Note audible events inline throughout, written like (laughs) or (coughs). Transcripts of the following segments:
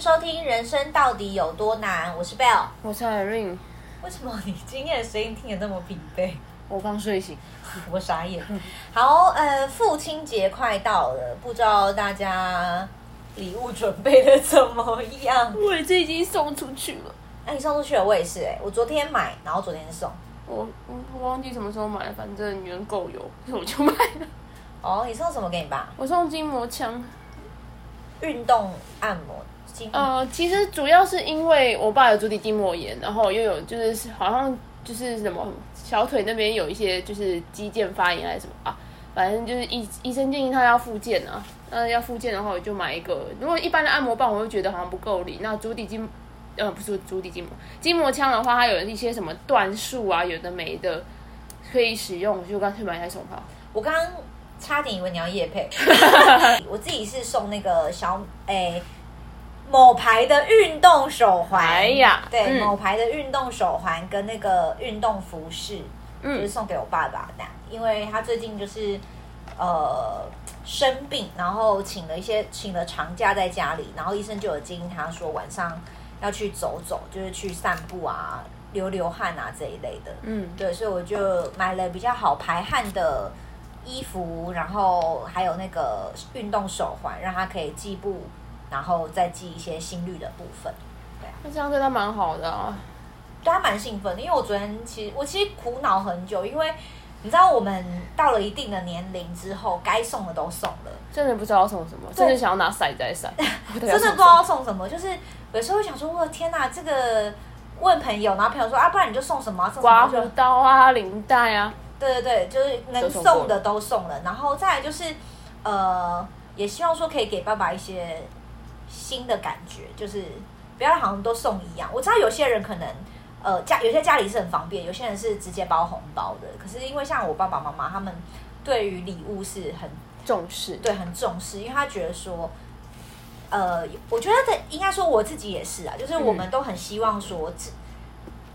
迎收听《人生到底有多难》，我是 Bell，我是 Irene。为什么你今天的声音听得那么疲惫？我刚睡醒，我傻眼。好，呃，父亲节快到了，不知道大家礼物准备的怎么样？我这已经送出去了。哎、啊，你送出去了，我也是哎、欸，我昨天买，然后昨天送。我我忘记什么时候买了，反正人够有，我就买了。哦，你送什么给你爸？我送筋膜枪，运动按摩。呃，其实主要是因为我爸有足底筋膜炎，然后又有就是好像就是什么小腿那边有一些就是肌腱发炎还是什么啊，反正就是医医生建议他要复健啊。那要复健的话，我就买一个。如果一般的按摩棒，我会觉得好像不够力。那足底筋，呃，不是足底筋膜，筋膜枪的话，它有一些什么段数啊，有的没的可以使用，我就干脆买一台手套。我刚刚差点以为你要夜配，(laughs) 我自己是送那个小诶。欸某牌的运动手环，哎呀，对，嗯、某牌的运动手环跟那个运动服饰，嗯，就是送给我爸爸的，因为他最近就是呃生病，然后请了一些请了长假在家里，然后医生就有建议他说晚上要去走走，就是去散步啊，流流汗啊这一类的，嗯，对，所以我就买了比较好排汗的衣服，然后还有那个运动手环，让他可以计步。然后再记一些心率的部分，对啊，那这样对他蛮好的啊，对他蛮兴奋的，因为我昨天其实我其实苦恼很久，因为你知道我们到了一定的年龄之后，该送的都送了，真的不知道送什么，真的想要拿骰在骰，真的不知道送什么，就是有时候会想说，我的天哪，这个问朋友，然后朋友说啊，不然你就送什么，送刮胡刀啊，领带啊，对对对，就是能送的都送了，然后再来就是呃，也希望说可以给爸爸一些。新的感觉就是不要好像都送一样。我知道有些人可能呃家有些家里是很方便，有些人是直接包红包的。可是因为像我爸爸妈妈他们对于礼物是很重视，对，很重视，因为他觉得说呃，我觉得这应该说我自己也是啊，就是我们都很希望说，嗯、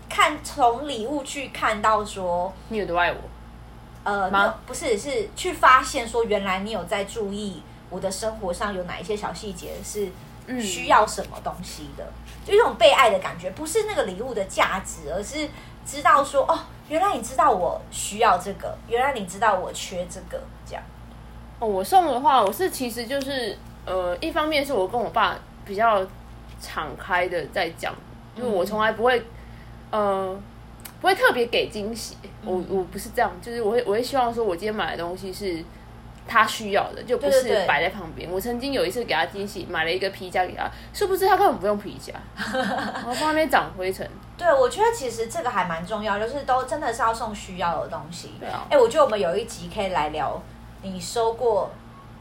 看从礼物去看到说你有多爱我，呃，不是是去发现说原来你有在注意我的生活上有哪一些小细节是。需要什么东西的，就一种被爱的感觉，不是那个礼物的价值，而是知道说哦，原来你知道我需要这个，原来你知道我缺这个，这样。哦，我送的话，我是其实就是呃，一方面是我跟我爸比较敞开的在讲，因为我从来不会呃不会特别给惊喜，我我不是这样，就是我会我会希望说我今天买的东西是。他需要的就不是摆在旁边。我曾经有一次给他惊喜，买了一个皮夹给他，殊不知他根本不用皮夹，(laughs) 然后放那边长灰尘。对，我觉得其实这个还蛮重要，就是都真的是要送需要的东西。对啊，哎、欸，我觉得我们有一集可以来聊你收过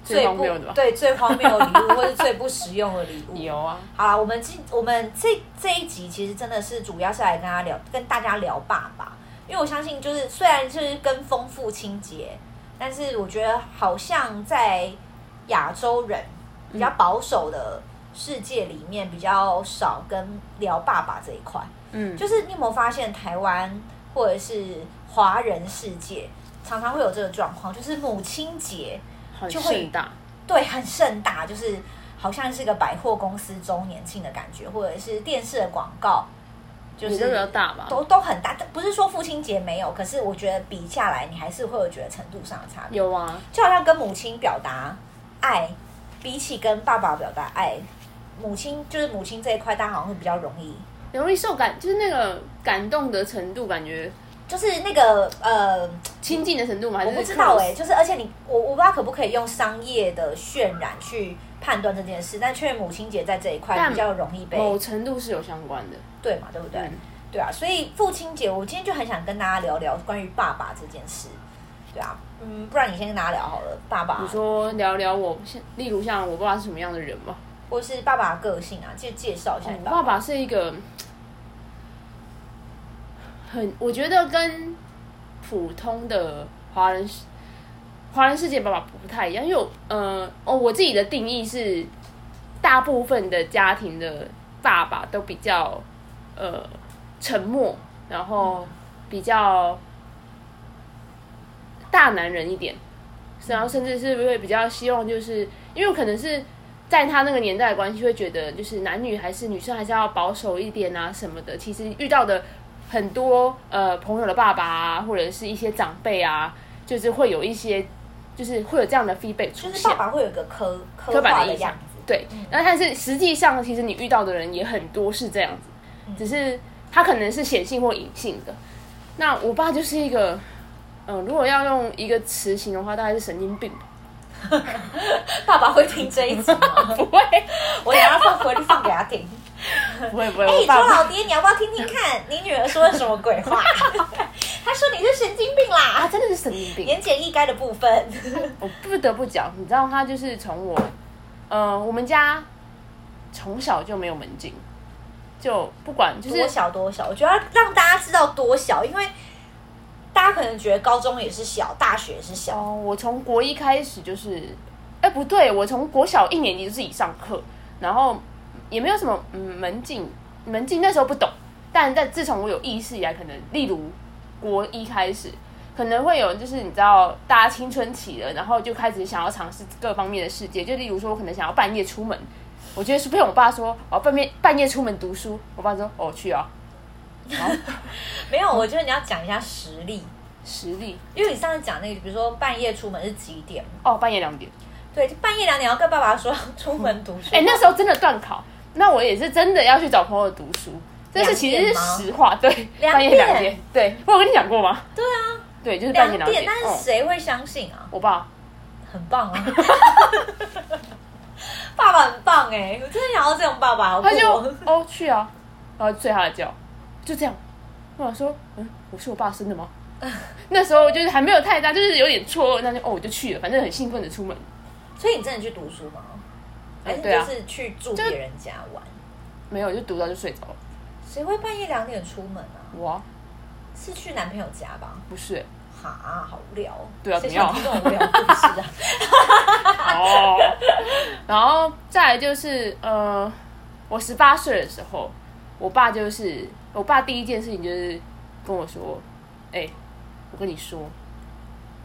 最，最荒谬的吧？对，最荒谬的礼物，(laughs) 或是最不实用的礼物。有啊。好了，我们今我们这这一集其实真的是主要是来跟他聊，跟大家聊爸爸，因为我相信就是虽然就是跟风父亲节。但是我觉得，好像在亚洲人比较保守的世界里面，比较少跟聊爸爸这一块。嗯，就是你有没有发现，台湾或者是华人世界，常常会有这个状况，就是母亲节就会很大，对，很盛大，就是好像是个百货公司周年庆的感觉，或者是电视的广告。就是都比较大吧，都都很大，不是说父亲节没有，可是我觉得比下来，你还是会有觉得程度上的差别。有啊，就好像跟母亲表达爱，比起跟爸爸表达爱，母亲就是母亲这一块，大家好像会比较容易，容易受感，就是那个感动的程度，感觉就是那个呃亲近的程度嘛。我不知道哎、欸，就是而且你我我不知道可不可以用商业的渲染去判断这件事，但确实母亲节在这一块比较容易被某程度是有相关的。对嘛，对不对？嗯、对啊，所以父亲节，我今天就很想跟大家聊聊关于爸爸这件事。对啊，嗯，不然你先跟大家聊好了，爸爸。你说聊聊我，例如像我爸爸是什么样的人吗？或是爸爸的个性啊，介介绍一下你爸爸。我爸爸是一个很，我觉得跟普通的华人华人世界爸爸不太一样，因为我呃哦，我自己的定义是，大部分的家庭的爸爸都比较。呃，沉默，然后比较大男人一点，然后甚至是不是比较希望，就是因为可能是在他那个年代的关系，会觉得就是男女还是女生还是要保守一点啊什么的。其实遇到的很多呃朋友的爸爸啊，或者是一些长辈啊，就是会有一些，就是会有这样的 feedback 出现。就是爸爸会有一个刻刻板的印象，对。嗯、然后但是实际上，其实你遇到的人也很多是这样子，嗯、只是他可能是显性或隐性的。那我爸就是一个，嗯、呃，如果要用一个词形容的话，大概是神经病吧。(laughs) 爸爸会听这一集吗？(laughs) 不会，我等下放回去放给他听。(laughs) 不会不会。哎、欸，周老爹，你要不要听听看？你女儿说的什么鬼话？他说你是神经病啦！啊，真的是神经病。言简意赅的部分，(laughs) 我不得不讲，你知道他就是从我，呃，我们家从小就没有门禁，就不管就是多小多小，我觉得要让大家知道多小，因为。大家可能觉得高中也是小，大学也是小。哦，我从国一开始就是，哎，不对，我从国小一年级就自己上课，然后也没有什么嗯门禁，门禁那时候不懂，但在自从我有意识以来，可能例如国一开始，可能会有就是你知道大家青春期了，然后就开始想要尝试各方面的世界，就例如说我可能想要半夜出门，我觉得是被我爸说我要半夜半夜出门读书，我爸说哦去啊。好 (laughs) 没有，我觉得你要讲一下实力，实力，因为你上次讲那个，比如说半夜出门是几点？哦，半夜两点。对，就半夜两点要跟爸爸说出门读书。哎、欸，那时候真的断考，那我也是真的要去找朋友读书，这是其实是实话。对，半夜两点。对，我有跟你讲过吗？对啊，对，就是半夜两点。但是谁会相信啊？我爸，很棒啊，(laughs) 爸爸很棒哎，我真的想要这种爸爸。他就哦去啊，然后睡他的觉。就这样，我想说，嗯，我是我爸生的吗？(laughs) 那时候就是还没有太大，就是有点错愕，那就哦，我就去了，反正很兴奋的出门。所以你真的去读书吗？还是就是去住别人家玩？没有，就读到就睡着了。谁会半夜两点出门啊？我啊是去男朋友家吧？不是、欸，哈，好无聊。对啊，谁想听这种无聊故事啊？(laughs) 哦，然后再来就是呃，我十八岁的时候，我爸就是。我爸第一件事情就是跟我说：“哎、欸，我跟你说，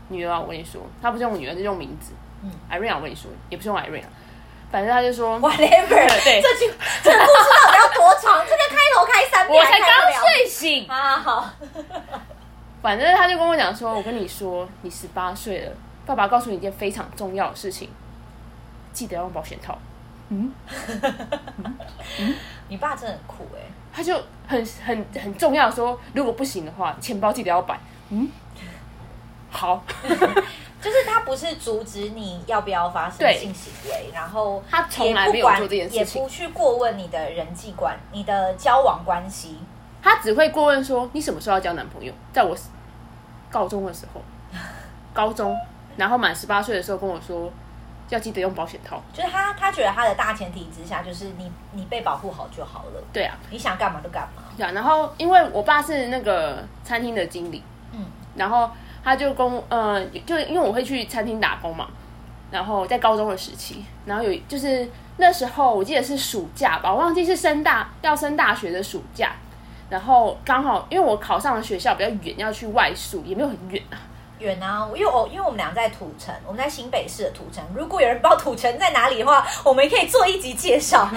女儿啊，我跟你说，他不是用女儿，是用名字。嗯，Irene，我跟你说，也不是用 Irene，反正他就说，whatever。(laughs) 对，这句这个故事到底要多长？这个开头开三遍，我才刚睡醒啊！好，反正他就跟我讲说，我跟你说，你十八岁了，爸爸告诉你一件非常重要的事情，记得要用保险套。嗯，(laughs) 你爸真的很酷哎、欸。”他就很很很重要说，如果不行的话，钱包记得要摆。嗯，好，(laughs) 就是他不是阻止你要不要发生性行为，然后他从来没有做这件事情，也不去过问你的人际关、你的交往关系，他只会过问说你什么时候要交男朋友。在我高中的时候，(laughs) 高中，然后满十八岁的时候跟我说。要记得用保险套，就是他，他觉得他的大前提之下，就是你，你被保护好就好了。对啊，你想干嘛就干嘛。对啊，然后因为我爸是那个餐厅的经理，嗯，然后他就跟呃，就因为我会去餐厅打工嘛，然后在高中的时期，然后有就是那时候我记得是暑假吧，我忘记是升大要升大学的暑假，然后刚好因为我考上的学校比较远，要去外宿，也没有很远啊。远啊，因为我因为我们俩在土城，我们在新北市的土城。如果有人不知道土城在哪里的话，我们可以做一集介绍。好，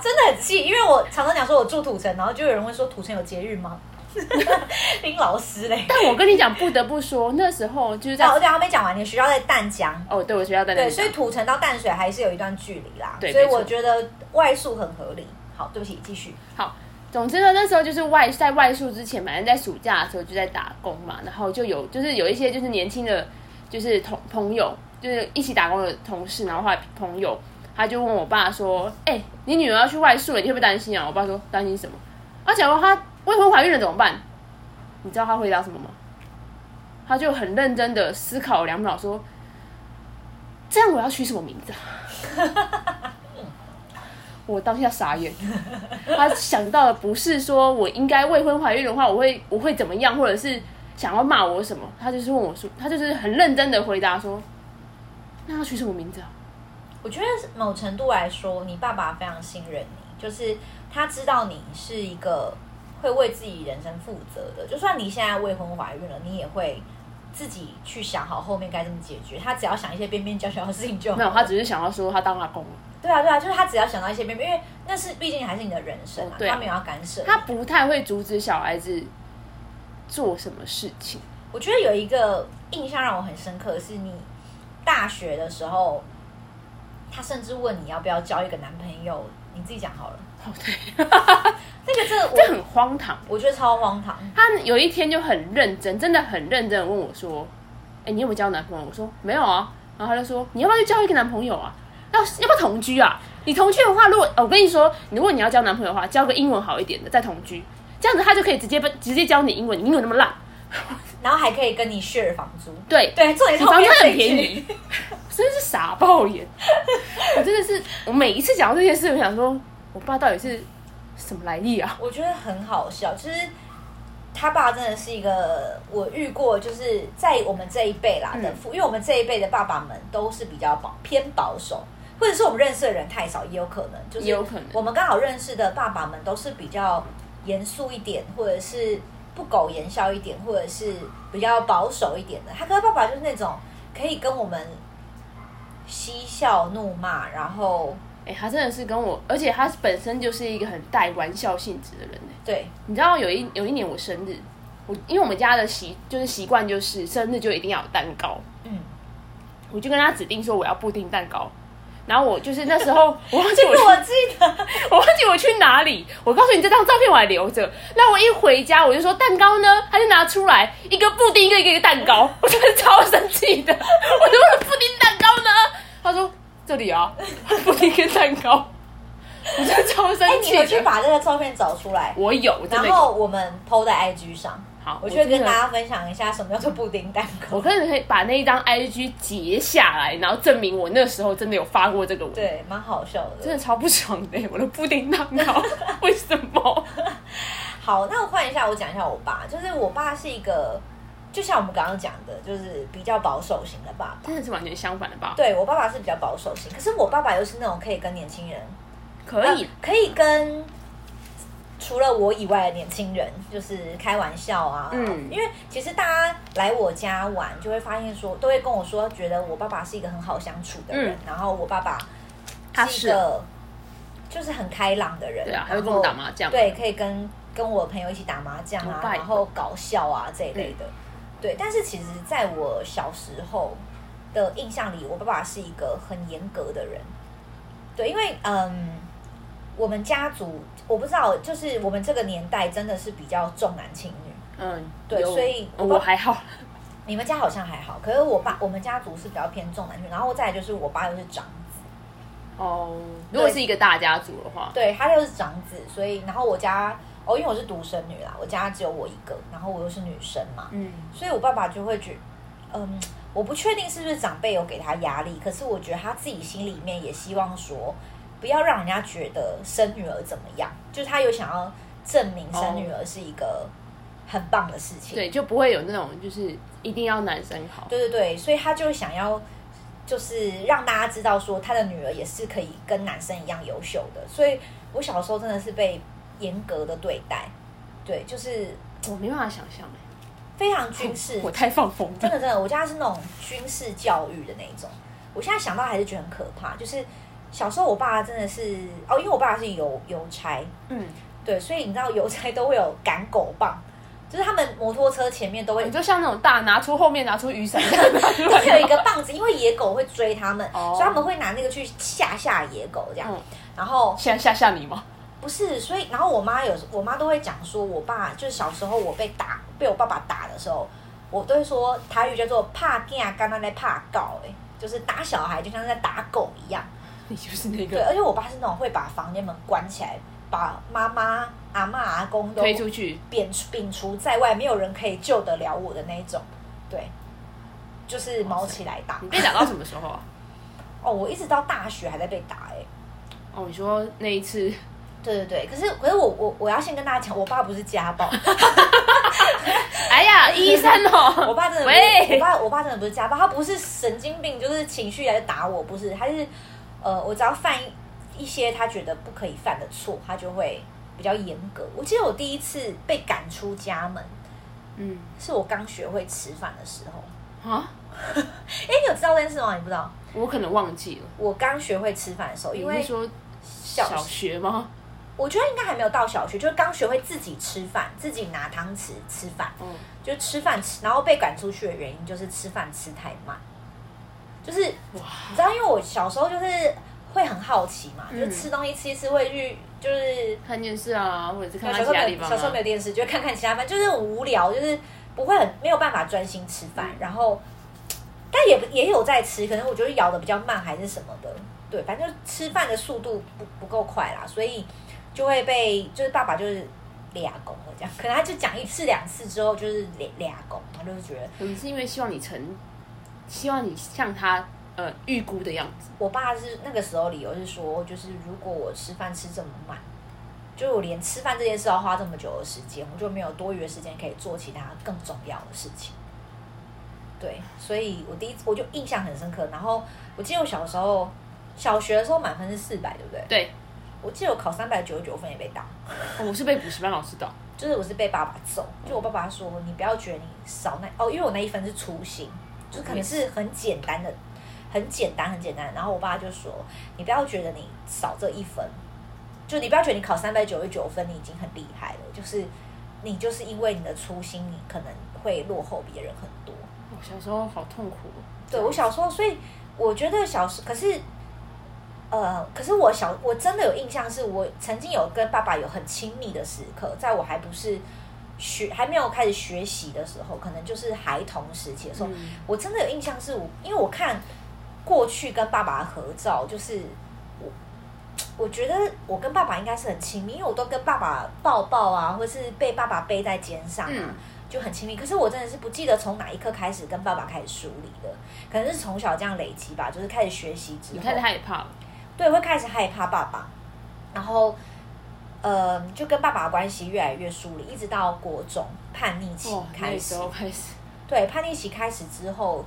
真的很气，因为我常常讲说我住土城，然后就有人会说土城有节日吗？(laughs) 林老师嘞。但我跟你讲，不得不说，那时候就是在，我刚刚没讲完，你的学校在淡江。哦，对，我学校在淡江。对，所以土城到淡水还是有一段距离啦。对，所以我觉得外宿很合理。好，对不起，继续。好。总之呢，那时候就是外在外宿之前，反正在暑假的时候就在打工嘛，然后就有就是有一些就是年轻的，就是同朋友，就是一起打工的同事，然后后来朋友，他就问我爸说：“哎、欸，你女儿要去外宿了，你会不会担心啊？”我爸说：“担心什么？”而且说未婚怀孕了怎么办？你知道他回答什么吗？他就很认真的思考两秒，说：“这样我要取什么名字？” (laughs) 我当下傻眼，他想到的不是说我应该未婚怀孕的话，我会我会怎么样，或者是想要骂我什么？他就是问我说，他就是很认真的回答说，那要取什么名字啊？我觉得某程度来说，你爸爸非常信任你，就是他知道你是一个会为自己人生负责的，就算你现在未婚怀孕了，你也会自己去想好后面该怎么解决。他只要想一些边边角角的事情就好。没有，他只是想要说他当阿公。对啊，对啊，就是他只要想到一些边边，因为那是毕竟还是你的人生啊，哦、他没有要干涉。他不太会阻止小孩子做什么事情。我觉得有一个印象让我很深刻的是，你大学的时候，他甚至问你要不要交一个男朋友，你自己讲好了。哦，对，(laughs) 那个这这很荒唐，我觉得超荒唐。他有一天就很认真，真的很认真的问我说：“哎，你有没有交男朋友？”我说：“没有啊。”然后他就说：“你要不要去交一个男朋友啊？要要不要同居啊？你同居的话，如果我跟你说，如果你要交男朋友的话，交个英文好一点的再同居，这样子他就可以直接直接教你英文，你英文那么烂。(laughs) ”然后还可以跟你 share 房租，对对，这里房租很便宜，(laughs) 真的是傻爆眼。我真的是，我每一次讲到这件事，我想说，我爸到底是什么来历啊？我觉得很好笑，就是他爸真的是一个我遇过，就是在我们这一辈啦的父，嗯、因为我们这一辈的爸爸们都是比较保偏保守，或者是我们认识的人太少，也有可能，就是有可能我们刚好认识的爸爸们都是比较严肃一点，或者是。不苟言笑一点，或者是比较保守一点的。他跟他爸爸就是那种可以跟我们嬉笑怒骂，然后，哎、欸，他真的是跟我，而且他本身就是一个很带玩笑性质的人。对，你知道有一有一年我生日，我因为我们家的习就是习惯就是生日就一定要有蛋糕，嗯，我就跟他指定说我要布丁蛋糕。然后我就是那时候，(laughs) 我忘记我我记得，我忘记我去哪里。我告诉你，这张照片我还留着。那我一回家，我就说蛋糕呢？他就拿出来一个布丁，一个一个一个蛋糕，我真的超生气的。我说我的布丁蛋糕呢？他说这里啊，布丁跟蛋糕。(laughs) 我真的超生气。你回去把这个照片找出来。我有，然后我们 PO 在 IG 上。好，我就会跟大家分享一下什么叫做布丁蛋糕。我可能可以把那一张 IG 截下来，然后证明我那时候真的有发过这个文。对，蛮好笑的，真的超不爽的。(laughs) 我的布丁蛋糕 (laughs) 为什么？好，那我换一下，我讲一下我爸。就是我爸是一个，就像我们刚刚讲的，就是比较保守型的爸爸。真的是完全相反的爸爸。对，我爸爸是比较保守型，可是我爸爸又是那种可以跟年轻人可以、啊、可以跟。除了我以外的年轻人，就是开玩笑啊，嗯，因为其实大家来我家玩，就会发现说，都会跟我说，觉得我爸爸是一个很好相处的人，嗯、然后我爸爸是一个就是很开朗的人，对啊，还会跟我打麻将，对，可以跟跟我朋友一起打麻将啊，然后搞笑啊这一类的，嗯、对。但是其实在我小时候的印象里，我爸爸是一个很严格的人，对，因为嗯。我们家族我不知道，就是我们这个年代真的是比较重男轻女。嗯，对，所以我，我还好。(laughs) 你们家好像还好，可是我爸我们家族是比较偏重男轻女，然后再来就是我爸又是长子。哦，如果是一个大家族的话，对，他又是长子，所以然后我家哦，因为我是独生女啦，我家只有我一个，然后我又是女生嘛，嗯，所以我爸爸就会觉，嗯，我不确定是不是长辈有给他压力，可是我觉得他自己心里面也希望说。不要让人家觉得生女儿怎么样，就是他有想要证明生女儿是一个很棒的事情，对，就不会有那种就是一定要男生好，对对对，所以他就想要就是让大家知道说他的女儿也是可以跟男生一样优秀的，所以我小时候真的是被严格的对待，对，就是我没办法想象，非常军事，(laughs) 我太放风，真的真的，我家是那种军事教育的那种，我现在想到还是觉得很可怕，就是。小时候，我爸真的是哦，因为我爸是邮邮差，嗯，对，所以你知道 (laughs) 邮差都会有赶狗棒，就是他们摩托车前面都会，你就像那种大拿出后面拿出雨伞这样，(laughs) 都会有一个棒子，因为野狗会追他们，哦、所以他们会拿那个去吓吓野狗这样，嗯、然后现在吓吓你吗？不是，所以然后我妈有我妈都会讲说，我爸就是小时候我被打被我爸爸打的时候，我都会说台语叫做怕惊，刚刚在怕告，哎，就是打小孩就像在打狗一样。你就是那个对，而且我爸是那种会把房间门关起来，把妈妈、阿妈、阿公都推出去，摒摒除在外，没有人可以救得了我的那种。对，就是毛起来打。你被打到什么时候啊？(laughs) 哦，我一直到大学还在被打哎、欸。哦，你说那一次？对对对，可是可是我我我要先跟大家讲，我爸不是家暴。(laughs) 哎呀，医生哦，(laughs) 我爸真的不是，我爸我爸真的不是家暴，他不是神经病，就是情绪来打我，不是，他是。呃，我只要犯一些他觉得不可以犯的错，他就会比较严格。我记得我第一次被赶出家门，嗯，是我刚学会吃饭的时候。啊？哎、欸，你有知道这件事吗？你不知道？我可能忘记了。我刚学会吃饭的时候，因为说小学吗？我觉得应该还没有到小学，就是刚学会自己吃饭，自己拿汤匙吃饭。嗯，就吃饭吃，然后被赶出去的原因就是吃饭吃太慢。就是，你知道，因为我小时候就是会很好奇嘛，嗯、就吃东西吃一吃会去就是看电视啊，或者是看看其他地方、啊。小时候没有电视，就会看看其他饭，就是很无聊，就是不会很没有办法专心吃饭。嗯、然后，但也也有在吃，可能我觉得咬的比较慢还是什么的。对，反正就吃饭的速度不不够快啦，所以就会被就是爸爸就是俩拱了这样，可能他就讲一次两次之后就是俩俩拱，他就是觉得可能是因为希望你成。希望你像他呃预估的样子。我爸是那个时候理由是说，就是如果我吃饭吃这么慢，就我连吃饭这件事要花这么久的时间，我就没有多余的时间可以做其他更重要的事情。对，所以我第一次我就印象很深刻。然后我记得我小时候小学的时候满分是四百，对不对？对。我记得我考三百九十九分也被打。(laughs) 哦，我是被补习班老师打，就是我是被爸爸揍。就我爸爸说，你不要觉得你少那哦，因为我那一分是粗心。就可能是很简单的，很简单，很简单。然后我爸就说：“你不要觉得你少这一分，就你不要觉得你考三百九十九分，你已经很厉害了。就是你就是因为你的粗心，你可能会落后别人很多。”我小时候好痛苦。对，我小时候，所以我觉得小时可是，呃，可是我小我真的有印象，是我曾经有跟爸爸有很亲密的时刻，在我还不是。学还没有开始学习的时候，可能就是孩童时期的时候，嗯、我真的有印象是我，因为我看过去跟爸爸合照，就是我我觉得我跟爸爸应该是很亲密，因为我都跟爸爸抱抱啊，或是被爸爸背在肩上啊，嗯、就很亲密。可是我真的是不记得从哪一刻开始跟爸爸开始疏离的，可能是从小这样累积吧，就是开始学习之后，开始害怕，对，会开始害怕爸爸，然后。呃，就跟爸爸的关系越来越疏离，一直到国中叛逆期开始。哦、开始对，叛逆期开始之后，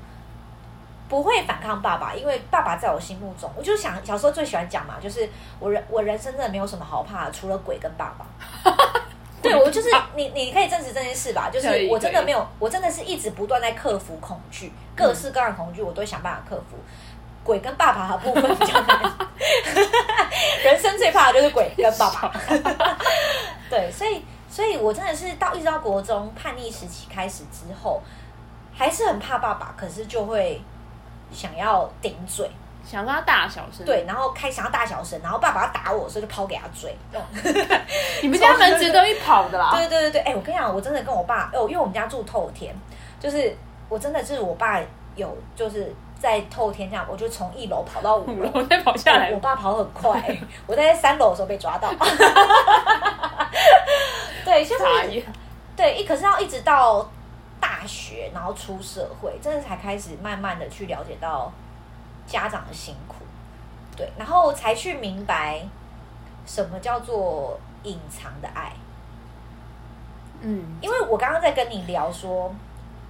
不会反抗爸爸，因为爸爸在我心目中，我就想小时候最喜欢讲嘛，就是我人我人生真的没有什么好怕的，除了鬼跟爸爸。(laughs) 对，我就是你，你可以证实这件事吧？就是我真的没有，我真的是一直不断在克服恐惧，各式各样的恐惧，我都会想办法克服。鬼跟爸爸的部分比较难，人生最怕的就是鬼跟爸爸。(laughs) 对，所以，所以我真的是到一直到国中叛逆时期开始之后，还是很怕爸爸，可是就会想要顶嘴，想跟他大小声。对，然后开想要大小声，然后爸爸要打我，所以就抛给他追。(laughs) 你们家门子都一跑的啦。对对对对，哎、欸，我跟你讲，我真的跟我爸，哦，因为我们家住透天，就是我真的就是我爸有就是。在透天这样，我就从一楼跑到五楼，再跑下来。我爸跑很快，欸，(laughs) 我在三楼的时候被抓到。(laughs) 对，就是对一，可是要一直到大学，然后出社会，真的才开始慢慢的去了解到家长的辛苦。对，然后才去明白什么叫做隐藏的爱。嗯，因为我刚刚在跟你聊说。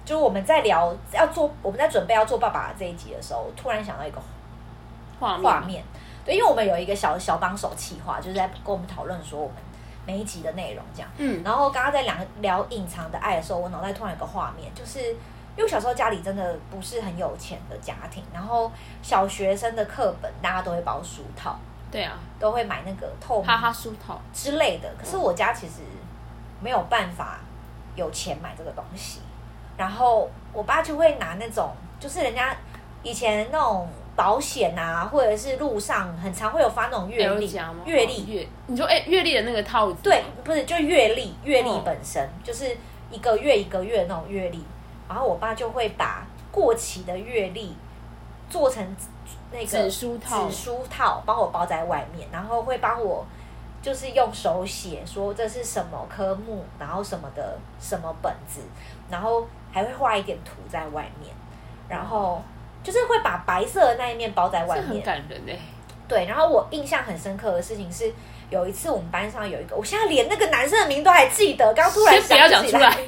就我们在聊要做，我们在准备要做爸爸这一集的时候，突然想到一个画画面，对，因为我们有一个小小帮手企划，就是在跟我们讨论说我们每一集的内容这样。嗯，然后刚刚在两个聊隐藏的爱的时候，我脑袋突然有个画面，就是因为小时候家里真的不是很有钱的家庭，然后小学生的课本大家都会包书套，对啊，都会买那个透明哈哈书套之类的。可是我家其实没有办法有钱买这个东西。然后我爸就会拿那种，就是人家以前那种保险啊，或者是路上很常会有发那种月历，月历月，你说哎，月历的那个套子，对，不是，就月历，月历本身、哦、就是一个月一个月那种月历，然后我爸就会把过期的月历做成那个纸书套，纸书套帮我包在外面，然后会帮我。就是用手写说这是什么科目，然后什么的什么本子，然后还会画一点图在外面，然后就是会把白色的那一面包在外面，很感人哎。对，然后我印象很深刻的事情是，有一次我们班上有一个，我现在连那个男生的名都还记得，刚突然想起来。(laughs)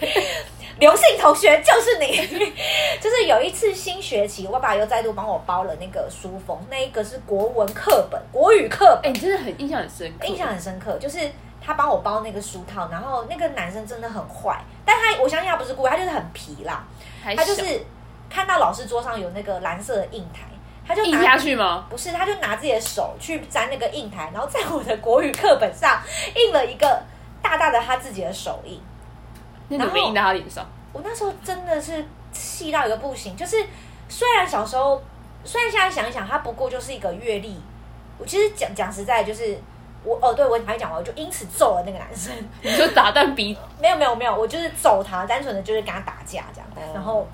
刘姓同学就是你，(laughs) 就是有一次新学期，我爸爸又再度帮我包了那个书封，那一个是国文课本，国语课本。哎、欸，你真的很印象很深刻，印象很深刻，就是他帮我包那个书套，然后那个男生真的很坏，但他我相信他不是故意，他就是很皮啦，他就是看到老师桌上有那个蓝色的印台，他就印下去吗？不是，他就拿自己的手去沾那个印台，然后在我的国语课本上印了一个大大的他自己的手印。那怎么印在他脸上？我那时候真的是气到一个不行，就是虽然小时候，虽然现在想一想，他不过就是一个阅历。我其实讲讲实在，就是我哦，对我还讲完，我就因此揍了那个男生。(laughs) 你就打断鼻？(laughs) 没有没有没有，我就是揍他，单纯的就是跟他打架这样。Oh. 然后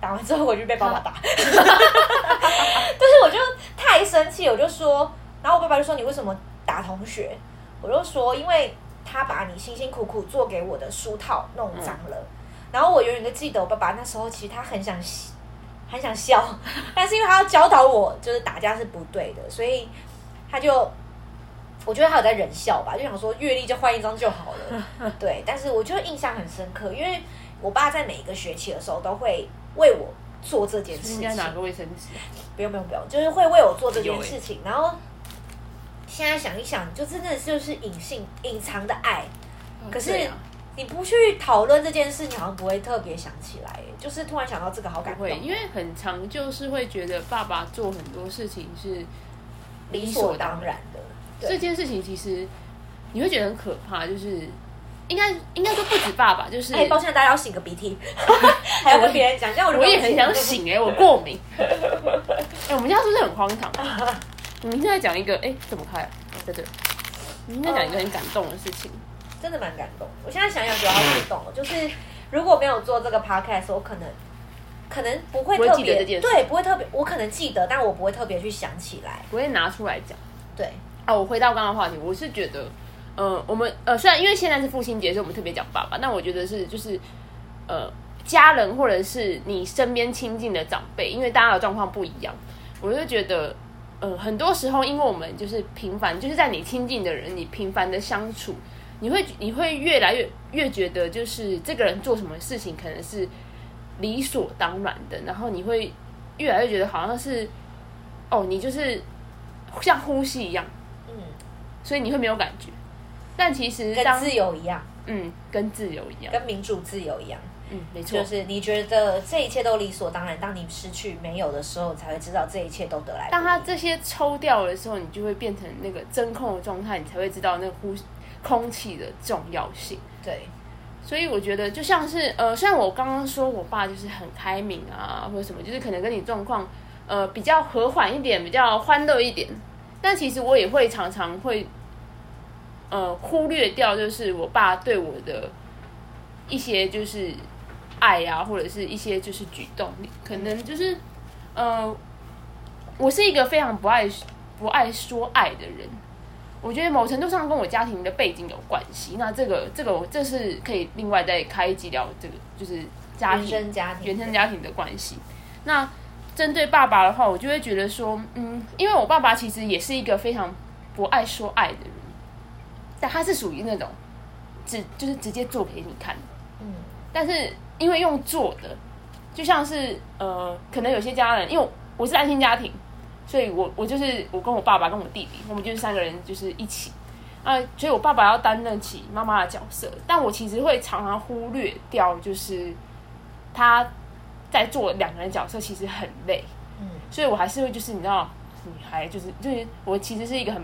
打完之后，我就被爸爸打。(laughs) 但是我就太生气，我就说，然后我爸爸就说：“你为什么打同学？”我就说：“因为他把你辛辛苦苦做给我的书套弄脏了。嗯”然后我永远都记得，我爸爸那时候其实他很想很想笑，但是因为他要教导我，就是打架是不对的，所以。他就，我觉得他有在忍笑吧，就想说月历就换一张就好了。(laughs) 对，但是我就印象很深刻，因为我爸在每一个学期的时候都会为我做这件事情。应该拿个卫生纸？不用不用不用，就是会为我做这件事情。然后现在想一想，就真的就是隐性隐藏的爱。可是你不去讨论这件事，你好像不会特别想起来。就是突然想到这个，好感动。会，因为很常就是会觉得爸爸做很多事情是。理所当然的这件事情，其实你会觉得很可怕，就是应该应该说不止爸爸，就是哎，抱歉，大家要擤个鼻涕，(laughs) 还要跟别人讲，这样我也很想醒哎，我过敏。(laughs) 哎，我们家是不是很荒唐？我们现在讲一个，哎，怎么开啊？在这，我们现在讲一个很感动的事情，真的蛮感动。我现在想想，觉得好感动了。就是如果没有做这个 podcast，我可能。可能不会特别对，不会特别，我可能记得，但我不会特别去想起来，不会拿出来讲。对哦，我回到刚刚话题，我是觉得，呃，我们呃，虽然因为现在是父亲节，所以我们特别讲爸爸，但我觉得是就是呃，家人或者是你身边亲近的长辈，因为大家的状况不一样，我就觉得，呃，很多时候因为我们就是平凡，就是在你亲近的人，你频繁的相处，你会你会越来越越觉得，就是这个人做什么事情可能是。理所当然的，然后你会越来越觉得好像是，哦，你就是像呼吸一样，所以你会没有感觉。但其实跟自由一样，嗯，跟自由一样，跟民主自由一样，嗯，没错。就是你觉得这一切都理所当然，当你失去没有的时候，才会知道这一切都得来。当它这些抽掉的时候，你就会变成那个真空的状态，你才会知道那个呼空气的重要性。对。所以我觉得就像是呃，虽然我刚刚说我爸就是很开明啊，或者什么，就是可能跟你状况呃比较和缓一点，比较欢乐一点，但其实我也会常常会呃忽略掉，就是我爸对我的一些就是爱呀、啊，或者是一些就是举动，可能就是呃，我是一个非常不爱不爱说爱的人。我觉得某程度上跟我家庭的背景有关系。那这个这个这是可以另外再开一集聊这个，就是家庭原生家庭原生家庭的关系。那针对爸爸的话，我就会觉得说，嗯，因为我爸爸其实也是一个非常不爱说爱的人，但他是属于那种直就是直接做给你看。嗯，但是因为用做的，就像是呃，可能有些家人，因为我是单亲家庭。所以我我就是我跟我爸爸跟我弟弟，我们就是三个人就是一起啊，所以我爸爸要担任起妈妈的角色，但我其实会常常忽略掉，就是他在做两个人角色其实很累，嗯，所以我还是会就是你知道，女孩就是就是我其实是一个很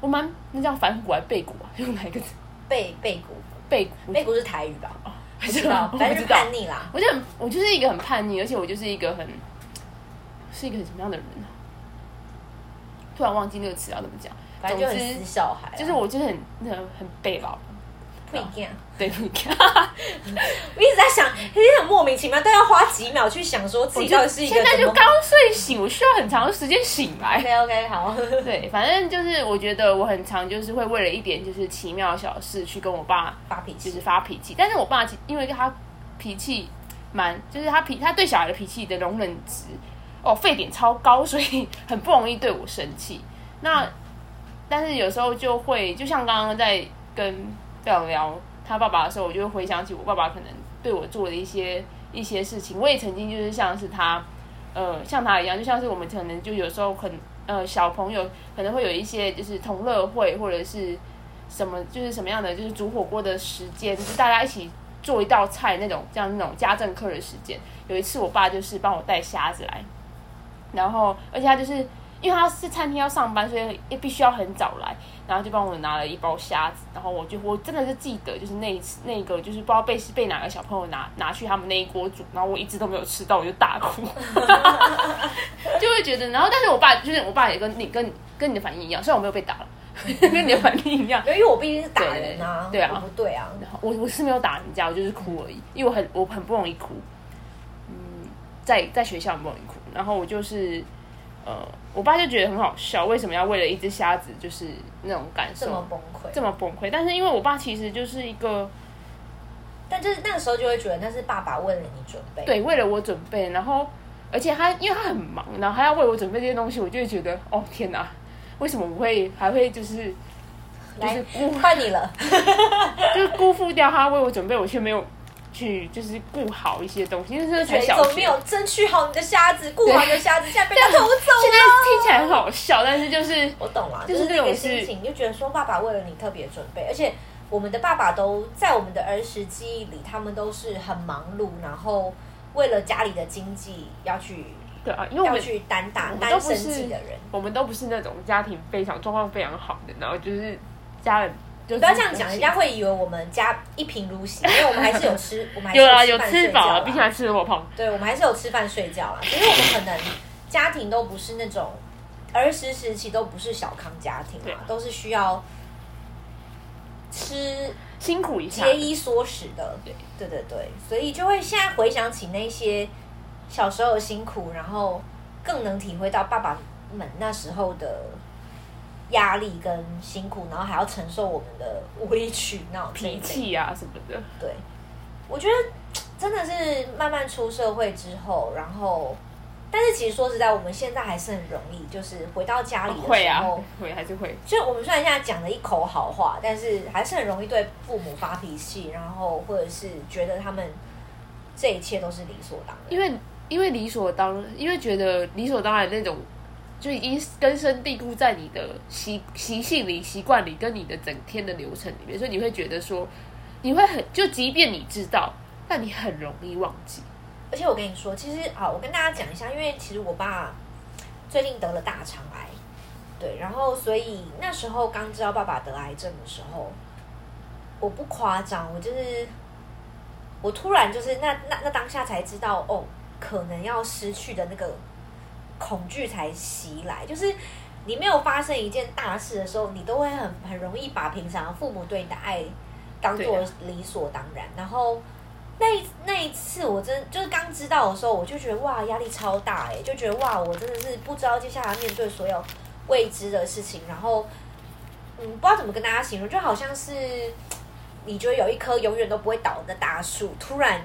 我蛮那叫反骨还是背骨啊？用哪一个字？背背骨背骨背骨是台语吧？哦，不知道，反正是叛逆啦。我就很我就是一个很叛逆，而且我就是一个很。是一个什么样的人呢？突然忘记那个词要怎么讲。反正就很死小孩，就是我就是很很很背老。不一样，对不一样。(laughs) 我一直在想，其实很莫名其妙，但要花几秒去想，说自己到底是一个。现在就刚睡醒，我需要很长的时间醒来。OK OK，好。(laughs) 对，反正就是我觉得我很常就是会为了一点就是奇妙小事去跟我爸发脾气，就是发脾气。但是我爸因为他脾气蛮，就是他脾他对小孩的脾气的容忍值。哦，沸点超高，所以很不容易对我生气。那，但是有时候就会，就像刚刚在跟表聊他爸爸的时候，我就会回想起我爸爸可能对我做的一些一些事情。我也曾经就是像是他，呃，像他一样，就像是我们可能就有时候很呃小朋友可能会有一些就是同乐会或者是什么，就是什么样的就是煮火锅的时间，就大家一起做一道菜那种，这样那种家政课的时间。有一次，我爸就是帮我带虾子来，然后而且他就是因为他是餐厅要上班，所以也必须要很早来，然后就帮我拿了一包虾子。然后我就我真的是记得，就是那一次那个就是不知道被被哪个小朋友拿拿去他们那一锅煮，然后我一直都没有吃到，我就大哭，就会觉得，然后但是我爸就是我爸也跟你跟跟你的反应一样，虽然我没有被打了。(laughs) 跟你的反应一样，因为我毕竟是打人啊，对，啊，不对啊，我我是没有打人家，我就是哭而已，因为我很我很不容易哭，嗯，在在学校很不容易哭，然后我就是，呃，我爸就觉得很好笑，为什么要为了一只虾子就是那种感受这么崩溃，这么崩溃？但是因为我爸其实就是一个，但就是那个时候就会觉得那是爸爸为了你准备，对，为了我准备，然后而且他因为他很忙，然后他要为我准备这些东西，我就会觉得哦天哪。为什么我会还会就是就是辜负你了？(laughs) 就是辜负掉他为我准备，我却没有去就是顾好一些东西，就是才小学，没有争取好你的虾子，顾好你的虾子，现在被他偷走了。现在听起来很好笑，但是就是我懂了，就是那种心情，就觉得说爸爸为了你特别准备，而且我们的爸爸都在我们的儿时记忆里，他们都是很忙碌，然后为了家里的经济要去。对啊，因为我们要去单打单生计的人，我们都不是那种家庭非常状况非常好的，然后就是家人就不要这样讲，人家会以为我们家一贫如洗，因为我们还是有吃，我们还是 (laughs) 有啊，有吃饱啊，比起来吃的我胖。对，我们还是有吃饭睡觉啊，因为我们可能家庭都不是那种儿时时期都不是小康家庭啊，都是需要吃辛苦一下，节衣缩食的。对对对对，所以就会现在回想起那些。小时候的辛苦，然后更能体会到爸爸们那时候的压力跟辛苦，然后还要承受我们的无理取闹、脾气啊什么的。对，我觉得真的是慢慢出社会之后，然后，但是其实说实在，我们现在还是很容易，就是回到家里的时候，会啊，会还是会。就我们虽然现在讲了一口好话，但是还是很容易对父母发脾气，然后或者是觉得他们这一切都是理所当然，因为。因为理所当然，因为觉得理所当然那种，就已经根深蒂固在你的习习性里、习惯里，跟你的整天的流程里面，所以你会觉得说，你会很就，即便你知道，但你很容易忘记。而且我跟你说，其实好，我跟大家讲一下，因为其实我爸最近得了大肠癌，对，然后所以那时候刚知道爸爸得癌症的时候，我不夸张，我就是我突然就是那那那当下才知道哦。可能要失去的那个恐惧才袭来，就是你没有发生一件大事的时候，你都会很很容易把平常父母对你的爱当做理所当然。然后那那一次，我真就是刚知道的时候，我就觉得哇，压力超大哎，就觉得哇，我真的是不知道接下来面对所有未知的事情。然后嗯，不知道怎么跟大家形容，就好像是你觉得有一棵永远都不会倒的大树，突然。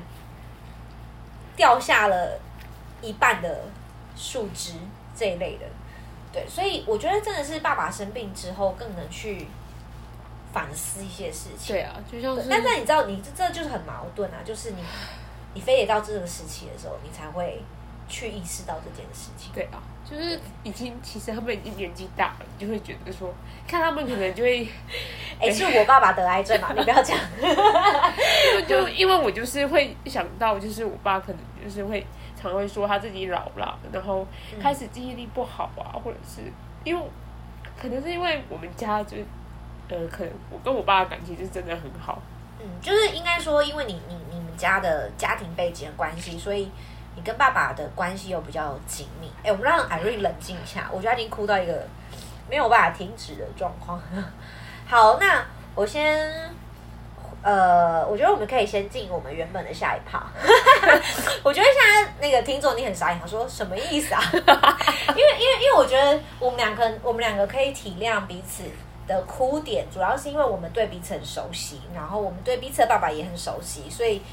掉下了一半的树枝这一类的，对，所以我觉得真的是爸爸生病之后更能去反思一些事情。对啊，就像是，但是你知道，你这这就是很矛盾啊，就是你你非得到这个时期的时候，你才会去意识到这件事情。对啊，就是已经其实他们已经年纪大了，你就会觉得说，看他们可能就会，(laughs) 哎、欸，是我爸爸得癌症嘛？你不要讲。(laughs) (laughs) 就因为我就是会想到，就是我爸可能就是会常会说他自己老了，然后开始记忆力不好啊，或者是因为可能是因为我们家就是呃，可能我跟我爸的感情是真的很好。嗯，就是应该说，因为你你你们家的家庭背景的关系，所以你跟爸爸的关系又比较紧密。哎，我们让艾瑞冷静一下，我觉得他已经哭到一个没有办法停止的状况。(laughs) 好，那我先。呃，我觉得我们可以先进我们原本的下一趴。(laughs) 我觉得现在那个听众你很傻眼，他说什么意思啊？(laughs) 因为因为因为我觉得我们两个我们两个可以体谅彼此的哭点，主要是因为我们对彼此很熟悉，然后我们对彼此的爸爸也很熟悉，所以，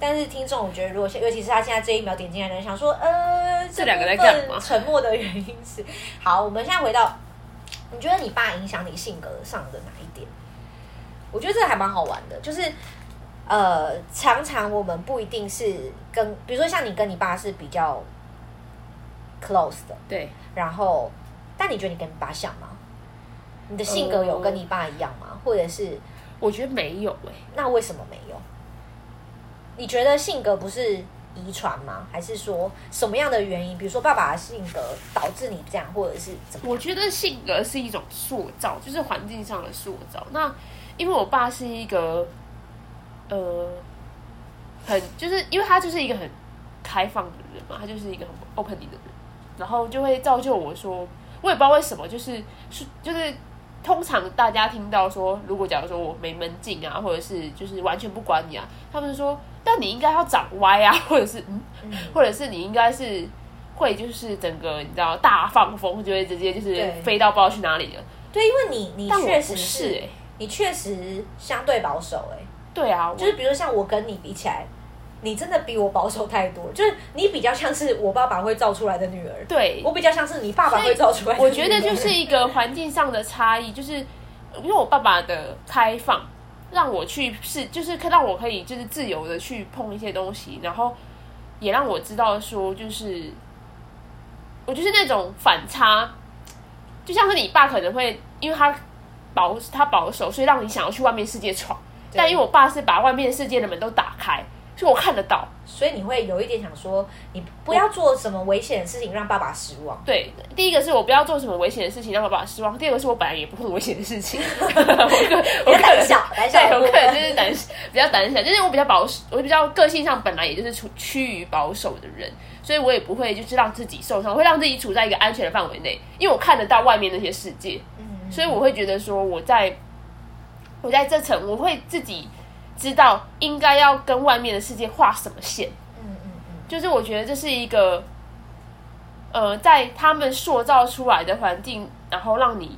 但是听众我觉得如果尤其是他现在这一秒点进来的人想说，呃，这两个在干嘛？沉默的原因是，好，我们现在回到，你觉得你爸影响你性格上的哪一点？我觉得这个还蛮好玩的，就是，呃，常常我们不一定是跟，比如说像你跟你爸是比较 close 的，对。然后，但你觉得你跟你爸像吗？你的性格有跟你爸一样吗？呃、或者是？我觉得没有诶、欸。那为什么没有？你觉得性格不是遗传吗？还是说什么样的原因？比如说爸爸的性格导致你这样，或者是怎么？我觉得性格是一种塑造，就是环境上的塑造。那因为我爸是一个，呃，很就是因为他就是一个很开放的人嘛，他就是一个很 open 的人，然后就会造就我说，我也不知道为什么，就是是就是。通常大家听到说，如果假如说我没门禁啊，或者是就是完全不管你啊，他们说，但你应该要长歪啊，(laughs) 或者是嗯，嗯或者是你应该是会就是整个你知道大放风，就会直接就是飞到不知道去哪里了。对，因为你你确实是哎、欸，你确实相对保守哎、欸。对啊，就是比如说像我跟你比起来。你真的比我保守太多，就是你比较像是我爸爸会造出来的女儿，对，我比较像是你爸爸会造出来的女儿。我觉得就是一个 (laughs) 环境上的差异，就是因为我爸爸的开放，让我去试，就是可让我可以就是自由的去碰一些东西，然后也让我知道说，就是我就是那种反差，就像是你爸可能会因为他保他保守，所以让你想要去外面世界闯，但因为我爸是把外面世界的门都打开。所以我看得到，所以你会有一点想说，你不要做什么危险的事情让爸爸失望。对，第一个是我不要做什么危险的事情让爸爸失望。第二个是我本来也不会危险的事情，(laughs) 我个我胆小，胆小，对，我个人就是胆比较胆小，就是我比较保守，我比较个性上本来也就是处趋于保守的人，所以我也不会就是让自己受伤，我会让自己处在一个安全的范围内，因为我看得到外面那些世界，嗯，所以我会觉得说我在我在这层我会自己。知道应该要跟外面的世界画什么线，嗯嗯嗯，就是我觉得这是一个，呃，在他们塑造出来的环境，然后让你，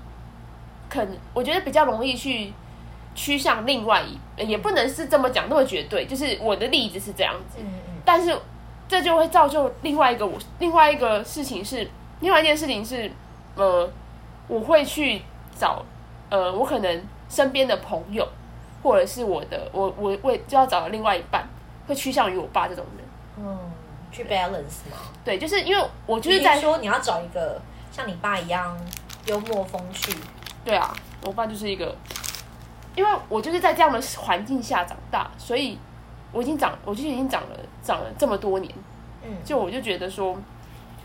可我觉得比较容易去趋向另外一，也不能是这么讲那么绝对，就是我的例子是这样子，嗯嗯，但是这就会造就另外一个我，另外一个事情是，另外一件事情是，呃，我会去找，呃，我可能身边的朋友。或者是我的，我我我就要找另外一半，会趋向于我爸这种人，嗯，去 balance 吗。对，就是因为我就是在说你要找一个像你爸一样幽默风趣。对啊，我爸就是一个，因为我就是在这样的环境下长大，所以我已经长，我就已经长了长了这么多年，嗯，就我就觉得说，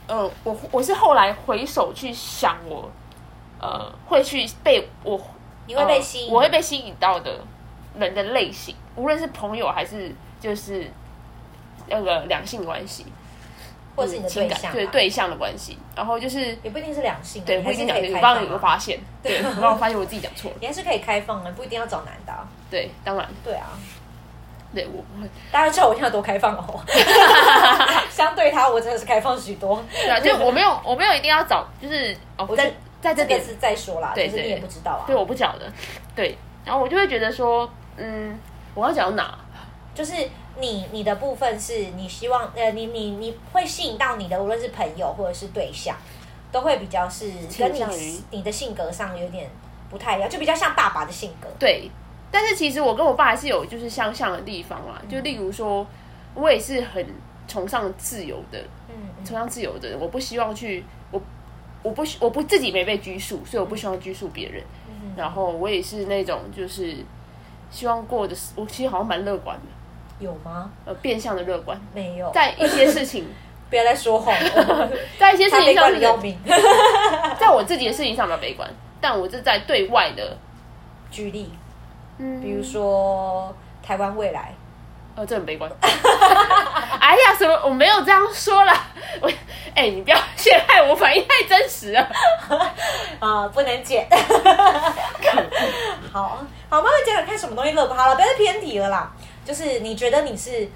呃，我我是后来回首去想我，呃，会去被我，你会被吸引，呃，我会被吸引到的。人的类型，无论是朋友还是就是那个两性关系，或者是你的对象、啊，对对象的关系，然后就是也不一定是两性、啊，对，不一定两性。我刚刚有个发现，对，(laughs) 我刚刚发现我自己讲错了，你还是可以开放的，不一定要找男的、啊。对，当然，对啊，对我不会，大家知道我现在多开放哦。(laughs) 相对他，我真的是开放许多。对啊，(laughs) 就我没有，我没有一定要找，就是哦，我在在这边是再说啦，对，就是你也不知道啊，对，我不晓得，对，然后我就会觉得说。嗯，我要讲哪？就是你你的部分是你希望呃，你你你会吸引到你的，无论是朋友或者是对象，都会比较是跟你你的性格上有点不太一样，就比较像爸爸的性格。对，但是其实我跟我爸还是有就是相像的地方啦。就例如说，我也是很崇尚自由的，嗯，崇尚自由的人，我不希望去我我不我不自己没被拘束，所以我不希望拘束别人。嗯，然后我也是那种就是。希望过的是，我其实好像蛮乐观的。有吗？呃，变相的乐观。没有。在一些事情，(laughs) 不要再说谎。(laughs) 在一些事情上，(laughs) 在我自己的事情上比较悲观，但我是在对外的举例。嗯，比如说台湾未来。呃，这很悲观。(laughs) 哎呀，什么？我没有这样说啦。我，哎、欸，你不要陷害我，反应太真实了。(laughs) 啊、呃，不能剪。(laughs) 好好，慢慢讲讲看什么东西乐观。好了，不要再偏题了啦。就是你觉得你是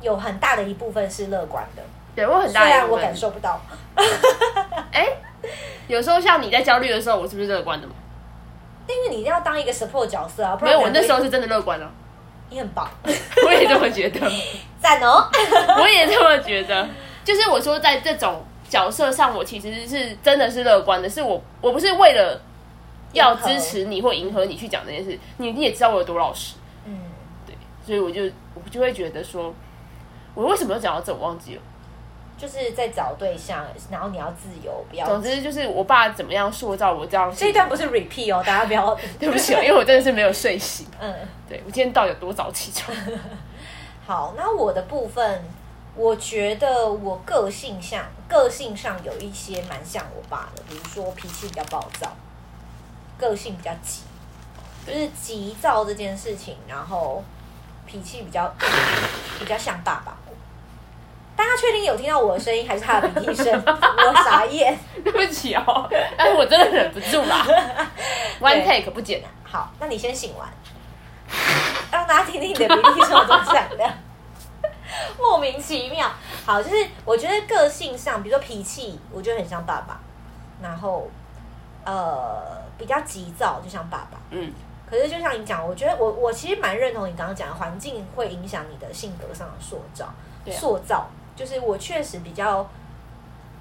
有很大的一部分是乐观的，对我很大，虽然我感受不到。哎、欸，有时候像你在焦虑的时候，我是不是乐观的嘛？因为你要当一个 support 角色啊。没有，我那时候是真的乐观啊。你很棒，(laughs) 我也这么觉得。(laughs) 赞哦，(laughs) 我也这么觉得。就是我说，在这种角色上，我其实是真的是乐观的。是我，我不是为了要支持你或迎合你去讲这件事。你你也知道我有多老实，嗯，对，所以我就我就会觉得说，我为什么要讲到这？我忘记了。就是在找对象，然后你要自由，不要。总之就是我爸怎么样塑造我这样。这一段不是 repeat 哦，大家不要。(laughs) 对不起，因为我真的是没有睡醒。嗯，对，我今天到底有多早起床？(laughs) 好，那我的部分，我觉得我个性上个性上有一些蛮像我爸的，比如说脾气比较暴躁，个性比较急，就是急躁这件事情，然后脾气比较 (coughs) 比较像爸爸。大家确定有听到我的声音，还是他的鼻涕声？(laughs) 我傻眼，对不起哦，但是我真的忍不住啦。(laughs) One take 不剪。好，那你先醒完，让大家听听你的鼻涕声多响亮，(laughs) 莫名其妙。好，就是我觉得个性上，比如说脾气，我觉得很像爸爸，然后呃比较急躁，就像爸爸。嗯。可是就像你讲，我觉得我我其实蛮认同你刚刚讲的，环境会影响你的性格上的塑造，塑造。就是我确实比较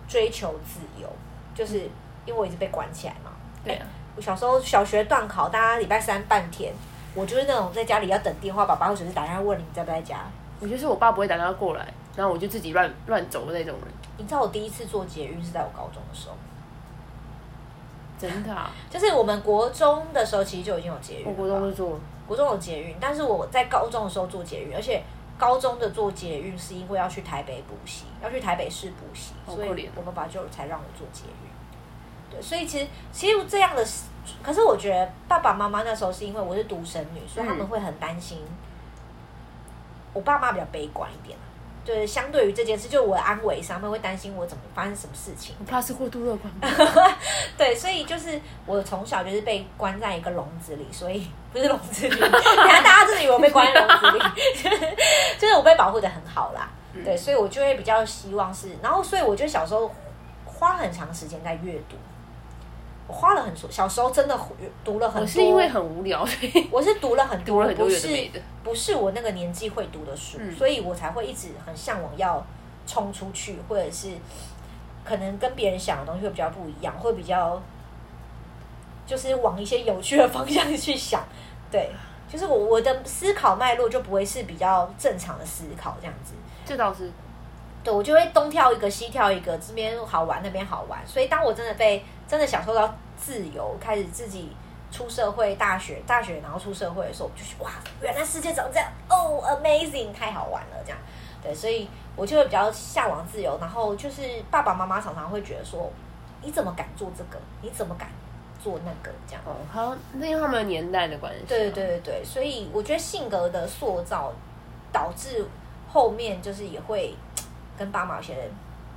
追求自由，就是因为我一直被关起来嘛。对啊。我小时候小学断考，大家礼拜三半天，我就是那种在家里要等电话，爸爸或者是打电话问你在不在家。我就是我爸不会打电话过来，然后我就自己乱乱走的那种人。你知道我第一次做捷运是在我高中的时候。真的啊？(laughs) 就是我们国中的时候其实就已经有捷运。我国中就坐。国中有捷运，但是我在高中的时候坐捷运，而且。高中的做捷运是因为要去台北补习，要去台北市补习，所以我爸爸就才让我做捷运。对，所以其实其实这样的，可是我觉得爸爸妈妈那时候是因为我是独生女，所以他们会很担心。我爸妈比较悲观一点。对，相对于这件事，就我的安危上，他们会担心我怎么发生什么事情。我怕是过度乐观。(laughs) 对，所以就是我从小就是被关在一个笼子里，所以不是笼子里，(laughs) 等下大家真的以为我被关在笼子里，就是我被保护的很好啦。对，所以我就会比较希望是，然后所以我觉得小时候花很长时间在阅读。我花了很多，小时候真的读了很多。我是因为很无聊，所以 (laughs) 我是读了很多，很多不是不是我那个年纪会读的书，嗯，所以我才会一直很向往要冲出去，或者是可能跟别人想的东西会比较不一样，会比较就是往一些有趣的方向去想。对，就是我我的思考脉络就不会是比较正常的思考这样子。这倒是。对，我就会东跳一个西跳一个，这边好玩那边好玩。所以当我真的被真的享受到自由，开始自己出社会，大学大学然后出社会的时候，我就觉得哇，原来世界长这样哦，amazing，太好玩了这样。对，所以我就会比较向往自由。然后就是爸爸妈妈常常会觉得说，你怎么敢做这个？你怎么敢做那个？这样。哦，好，那因为他们年代的关系。对对对对对，所以我觉得性格的塑造导致后面就是也会。跟爸妈有些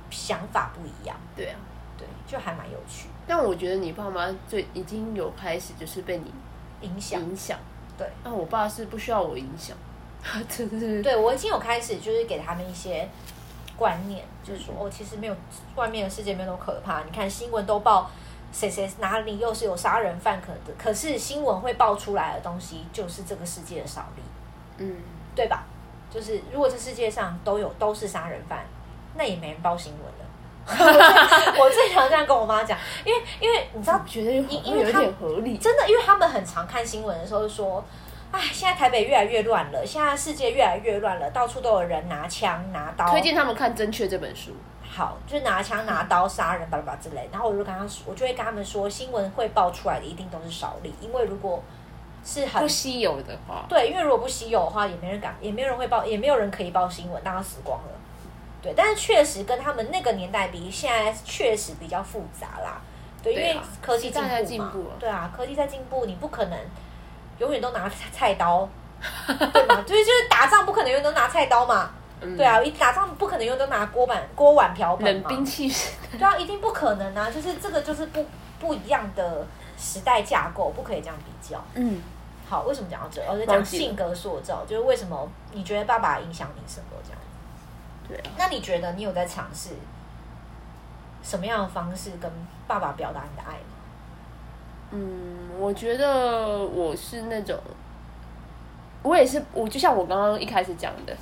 想法不一样，对啊，对，就还蛮有趣。但我觉得你爸妈最已经有开始就是被你影响影响，对。那我爸是不需要我影响，(laughs) 真的是。对，我已经有开始就是给他们一些观念，就是说哦，其实没有外面的世界没有那么可怕。你看新闻都报谁谁哪里又是有杀人犯，可的，可是新闻会爆出来的东西就是这个世界的少例，嗯，对吧？就是如果这世界上都有都是杀人犯，那也没人报新闻了。我最常这样跟我妈讲，因为因为你知道，觉得因因为有点合理，真的，因为他们很常看新闻的时候说，哎，现在台北越来越乱了，现在世界越来越乱了，到处都有人拿枪拿刀。推荐他们看《正确》这本书。好，就是拿枪拿刀杀人，巴拉巴拉之类。然后我就跟他说，我就会跟他们说，新闻会爆出来的一定都是少例，因为如果。是很不稀有的话，对，因为如果不稀有的话，也没人敢，也没有人会报，也没有人可以报新闻，大家死光了。对，但是确实跟他们那个年代比，现在确实比较复杂啦。对，对啊，因为科技进步嘛，进步，对啊，科技在进步，你不可能永远都拿菜刀，(laughs) 对吗？就是就是打仗不可能永远都拿菜刀嘛，嗯，对啊，一打仗不可能永远都拿锅碗锅碗瓢盆冷兵器，对啊，一定不可能啊，就是这个就是不不一样的。时代架构不可以这样比较。嗯，好，为什么讲到这？我在讲性格塑造，就是为什么你觉得爸爸影响你什么这样？对啊。那你觉得你有在尝试什么样的方式跟爸爸表达你的爱吗？嗯，我觉得我是那种，我也是，我就像我刚刚一开始讲的。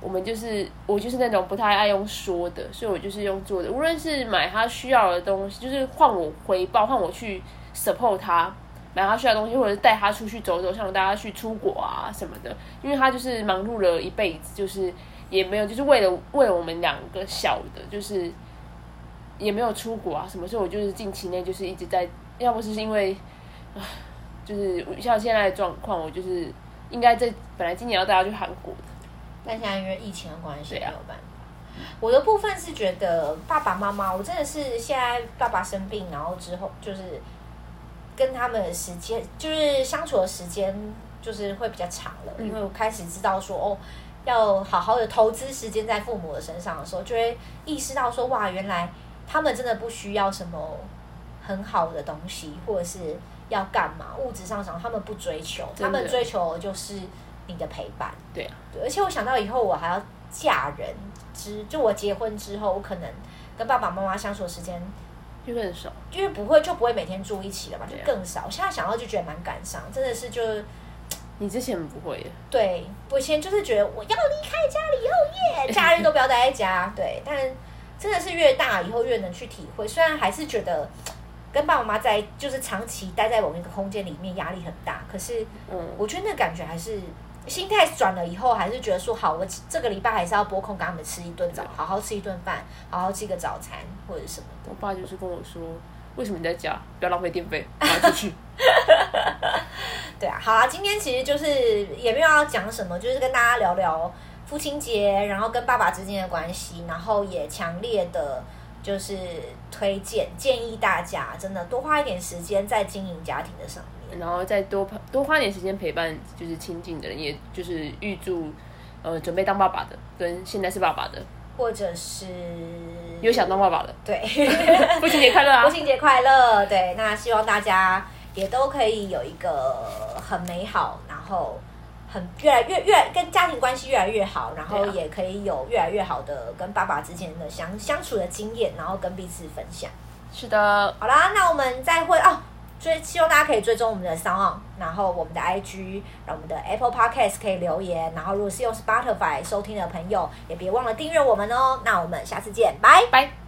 我们就是我就是那种不太爱用说的，所以我就是用做的。无论是买他需要的东西，就是换我回报，换我去 support 他买他需要的东西，或者是带他出去走走，像大家去出国啊什么的。因为他就是忙碌了一辈子，就是也没有就是为了为了我们两个小的，就是也没有出国啊什么。所以我就是近期内就是一直在，要不是因为啊，(sighs) 就是像现在的状况，我就是应该在本来今年要带他去韩国的。但现在因为疫情的关系，啊、没有办法。我的部分是觉得爸爸妈妈，我真的是现在爸爸生病，然后之后就是跟他们的时间，就是相处的时间，就是会比较长了。嗯、因为我开始知道说，哦，要好好的投资时间在父母的身上的时候，就会意识到说，哇，原来他们真的不需要什么很好的东西，或者是要干嘛，物质上上他们不追求，他们追求的就是你的陪伴。对啊，对，而且我想到以后我还要嫁人。之就我结婚之后，我可能跟爸爸妈妈相处的时间就更少，因为不会就不会每天住一起了嘛，就更少。现在想到就觉得蛮感伤，真的是就你之前不会，对，我以前就是觉得我要离开家里以后耶，(laughs) 假日都不要待在家，对。但真的是越大以后越能去体会，虽然还是觉得跟爸爸妈妈在就是长期待在某一个空间里面压力很大，可是嗯，我觉得那感觉还是。心态转了以后，还是觉得说好，我这个礼拜还是要拨空给他们吃一顿早，好好吃一顿饭，好好吃一个早餐或者什么的。我爸就是跟我说，为什么你在家？不要浪费电费，拿出去。(laughs) 对啊，好啊，今天其实就是也没有要讲什么，就是跟大家聊聊父亲节，然后跟爸爸之间的关系，然后也强烈的，就是推荐建议大家真的多花一点时间在经营家庭的上面。然后再多多花点时间陪伴，就是亲近的人，也就是预祝，呃，准备当爸爸的，跟现在是爸爸的，或者是有想当爸爸的，对，(laughs) 父亲节快乐啊！父亲节快乐，对，那希望大家也都可以有一个很美好，然后很越来越越来跟家庭关系越来越好，然后也可以有越来越好的跟爸爸之间的相相处的经验，然后跟彼此分享。是的，好啦，那我们再会哦。所以希望大家可以追踪我们的 SoundOn，然后我们的 IG，然后我们的 Apple Podcast 可以留言，然后如果是用 Spotify 收听的朋友，也别忘了订阅我们哦。那我们下次见，拜拜。